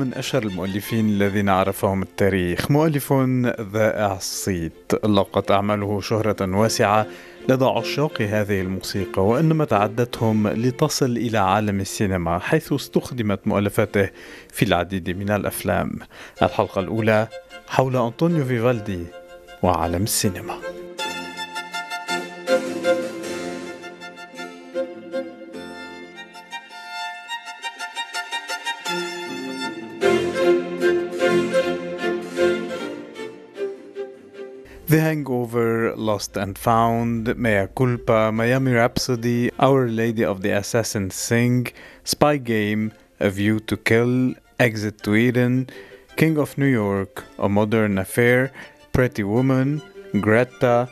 من أشهر المؤلفين الذين عرفهم التاريخ. مؤلف ذائع الصيت. لقت أعماله شهرة واسعة لدى عشاق هذه الموسيقى وإنما تعدتهم لتصل إلى عالم السينما حيث استخدمت مؤلفاته في العديد من الأفلام. الحلقة الأولى حول أنطونيو فيفالدي وعالم السينما. Lost and Found, Mea Culpa, Miami Rhapsody, Our Lady of the Assassins Sing, Spy Game, A View to Kill, Exit to Eden, King of New York, A Modern Affair, Pretty Woman, Greta,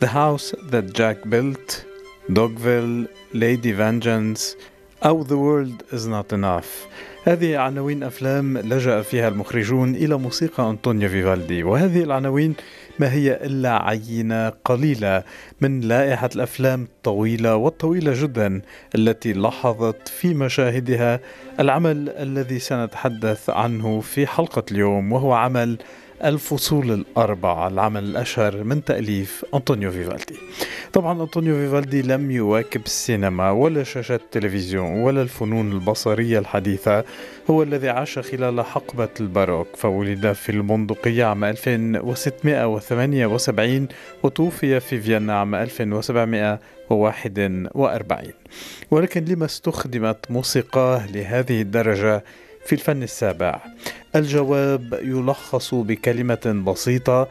The House That Jack Built, Dogville, Lady Vengeance, أو The World Is Not Enough هذه عناوين أفلام لجأ فيها المخرجون إلى موسيقى أنطونيو فيفالدي وهذه العناوين ما هي إلا عينة قليلة من لائحة الأفلام الطويلة والطويلة جدا التي لاحظت في مشاهدها العمل الذي سنتحدث عنه في حلقة اليوم وهو عمل الفصول الأربعة العمل الأشهر من تأليف أنطونيو فيفالدي. طبعا أنطونيو فيفالدي لم يواكب السينما ولا شاشات التلفزيون ولا الفنون البصرية الحديثة. هو الذي عاش خلال حقبة الباروك فولد في البندقية عام 1678 وتوفي في فيينا عام 1741 ولكن لما استخدمت موسيقاه لهذه الدرجة في الفن السابع؟ الجواب يلخص بكلمة بسيطة.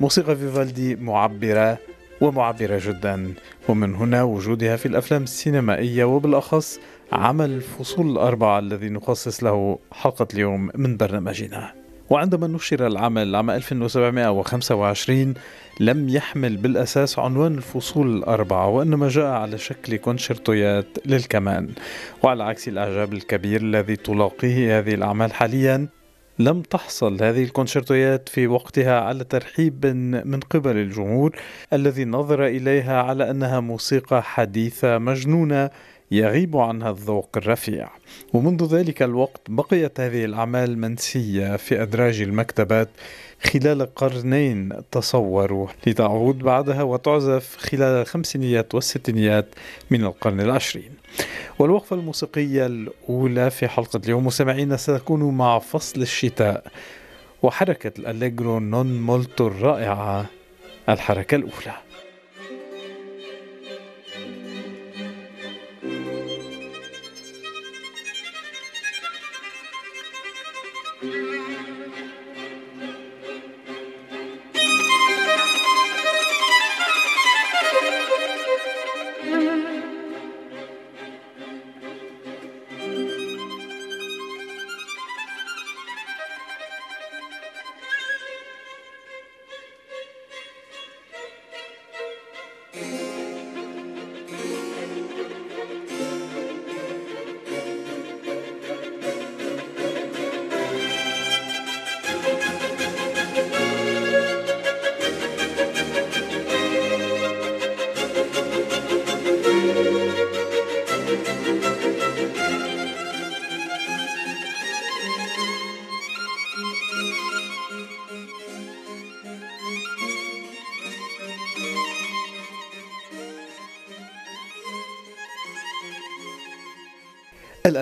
موسيقى فيفالدي معبرة ومعبرة جدا ومن هنا وجودها في الأفلام السينمائية وبالأخص عمل الفصول الأربعة الذي نخصص له حلقة اليوم من برنامجنا. وعندما نشر العمل عام 1725 لم يحمل بالأساس عنوان الفصول الأربعة وإنما جاء على شكل كونشرتويات للكمان. وعلى عكس الإعجاب الكبير الذي تلاقيه هذه الأعمال حاليا لم تحصل هذه الكونشرتويات في وقتها على ترحيب من قبل الجمهور الذي نظر إليها على أنها موسيقى حديثة مجنونة يغيب عنها الذوق الرفيع. ومنذ ذلك الوقت بقيت هذه الأعمال منسية في أدراج المكتبات خلال قرنين تصوروا لتعود بعدها وتعزف خلال الخمسينيات والستينيات من القرن العشرين. والوقفة الموسيقية الأولى في حلقة اليوم مستمعينا ستكون مع فصل الشتاء وحركة ال allegro non molto الرائعة الحركة الأولى.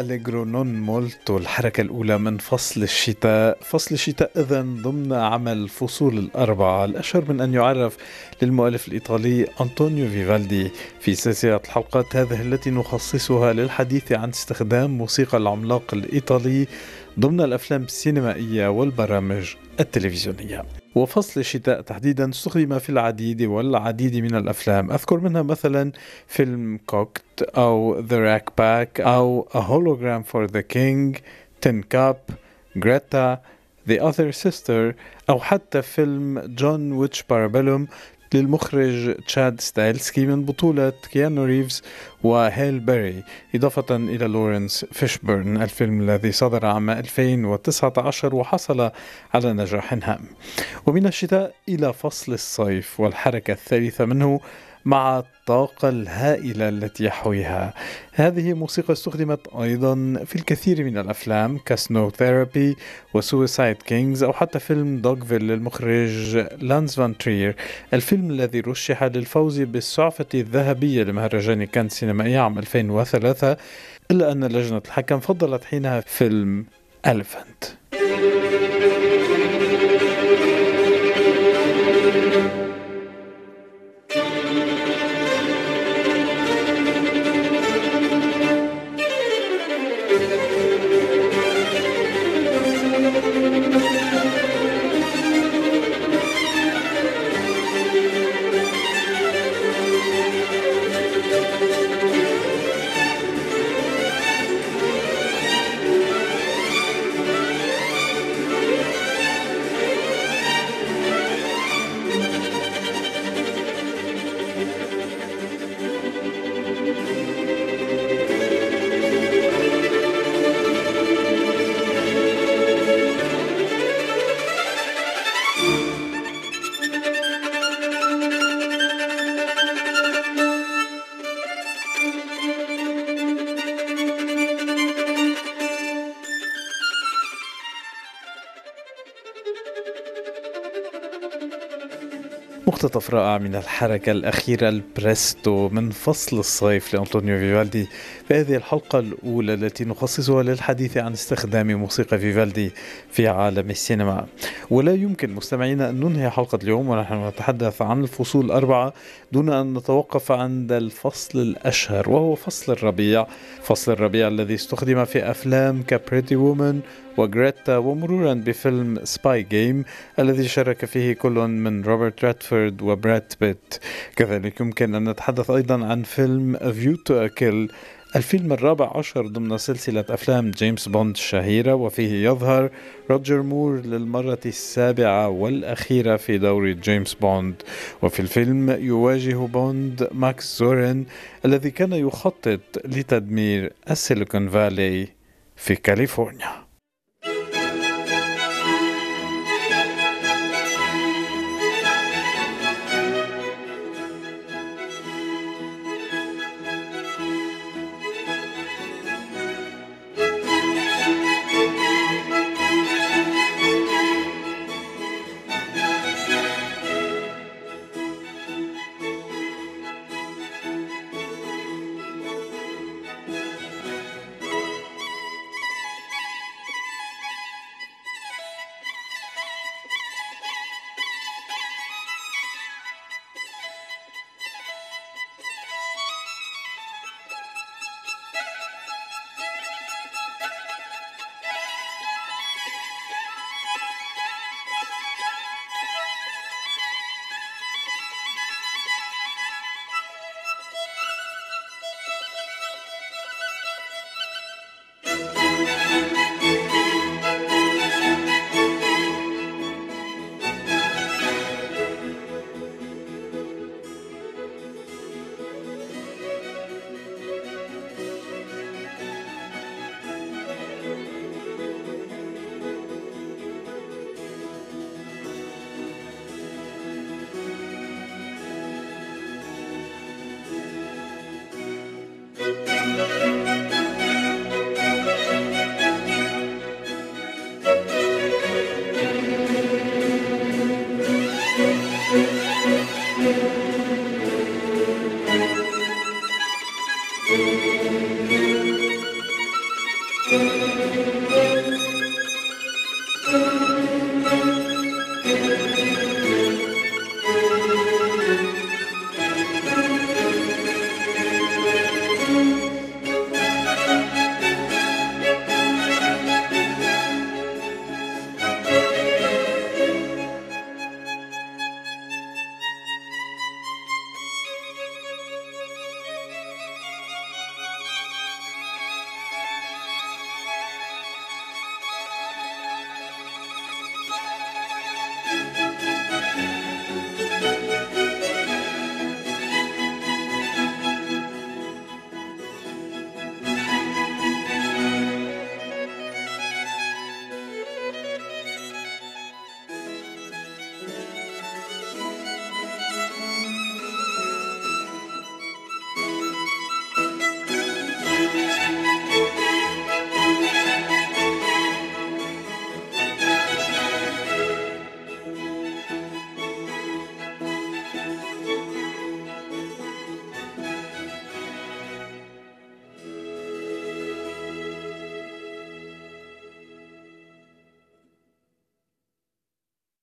ال allegro non molto الحركة الأولى من فصل الشتاء. فصل الشتاء إذا ضمن عمل فصول الأربعة. الأشهر من أن يعرف للمؤلف الإيطالي أنطونيو فيفالدي في سلسلة الحلقات هذه التي نخصصها للحديث عن استخدام موسيقى العملاق الإيطالي ضمن الأفلام السينمائية والبرامج التلفزيونية. وفصل الشتاء تحديدا استخدم في العديد والعديد من الأفلام. أذكر منها مثلا فيلم كوكت أو The Rack Pack أو A Hologram for the King Cup Greta The Other Sister أو حتى فيلم John Wick Parabellum للمخرج تشاد ستايلسكي من بطولة كيانو ريفز وهالي بيري إضافة إلى لورنس فيشبرن. الفيلم الذي صدر عام 2019 وحصل على نجاح هام. ومن الشتاء إلى فصل الصيف والحركة الثالثة منه مع الطاقة الهائلة التي يحويها. هذه موسيقى استخدمت أيضا في الكثير من الأفلام ك Snow Therapy و Suicide Kings أو حتى فيلم Dogville للمخرج لارس فان ترير الفيلم الذي رشح للفوز بالسعفة الذهبية لمهرجان كان سينمائي عام 2003 إلا أن لجنة الحكم فضلت حينها فيلم Elephant. مقتطف رائع من الحركة الأخيرة ال Presto من فصل الصيف لأنطونيو فيفالدي. في هذه الحلقة الأولى التي نخصصها للحديث عن استخدام موسيقى فيفالدي في عالم السينما. ولا يمكن مستمعينا أن ننهي حلقة اليوم ونحن نتحدث عن الفصول الأربعة. دون أن نتوقف عند الفصل الأشهر وهو فصل الربيع. فصل الربيع الذي استخدم في أفلام ك Pretty Woman و Greta ومرورا بفيلم Spy Game الذي شارك فيه كل من روبرت ريدفورد وبراد بيت. كذلك يمكن أن نتحدث أيضا عن فيلم View to a Kill الفيلم الرابع عشر ضمن سلسلة أفلام جيمس بوند الشهيرة وفيه يظهر روجر مور للمرة السابعة والأخيرة في دور جيمس بوند. وفي الفيلم يواجه بوند ماكس زورين الذي كان يخطط لتدمير ال Silicon Valley في كاليفورنيا. thank you.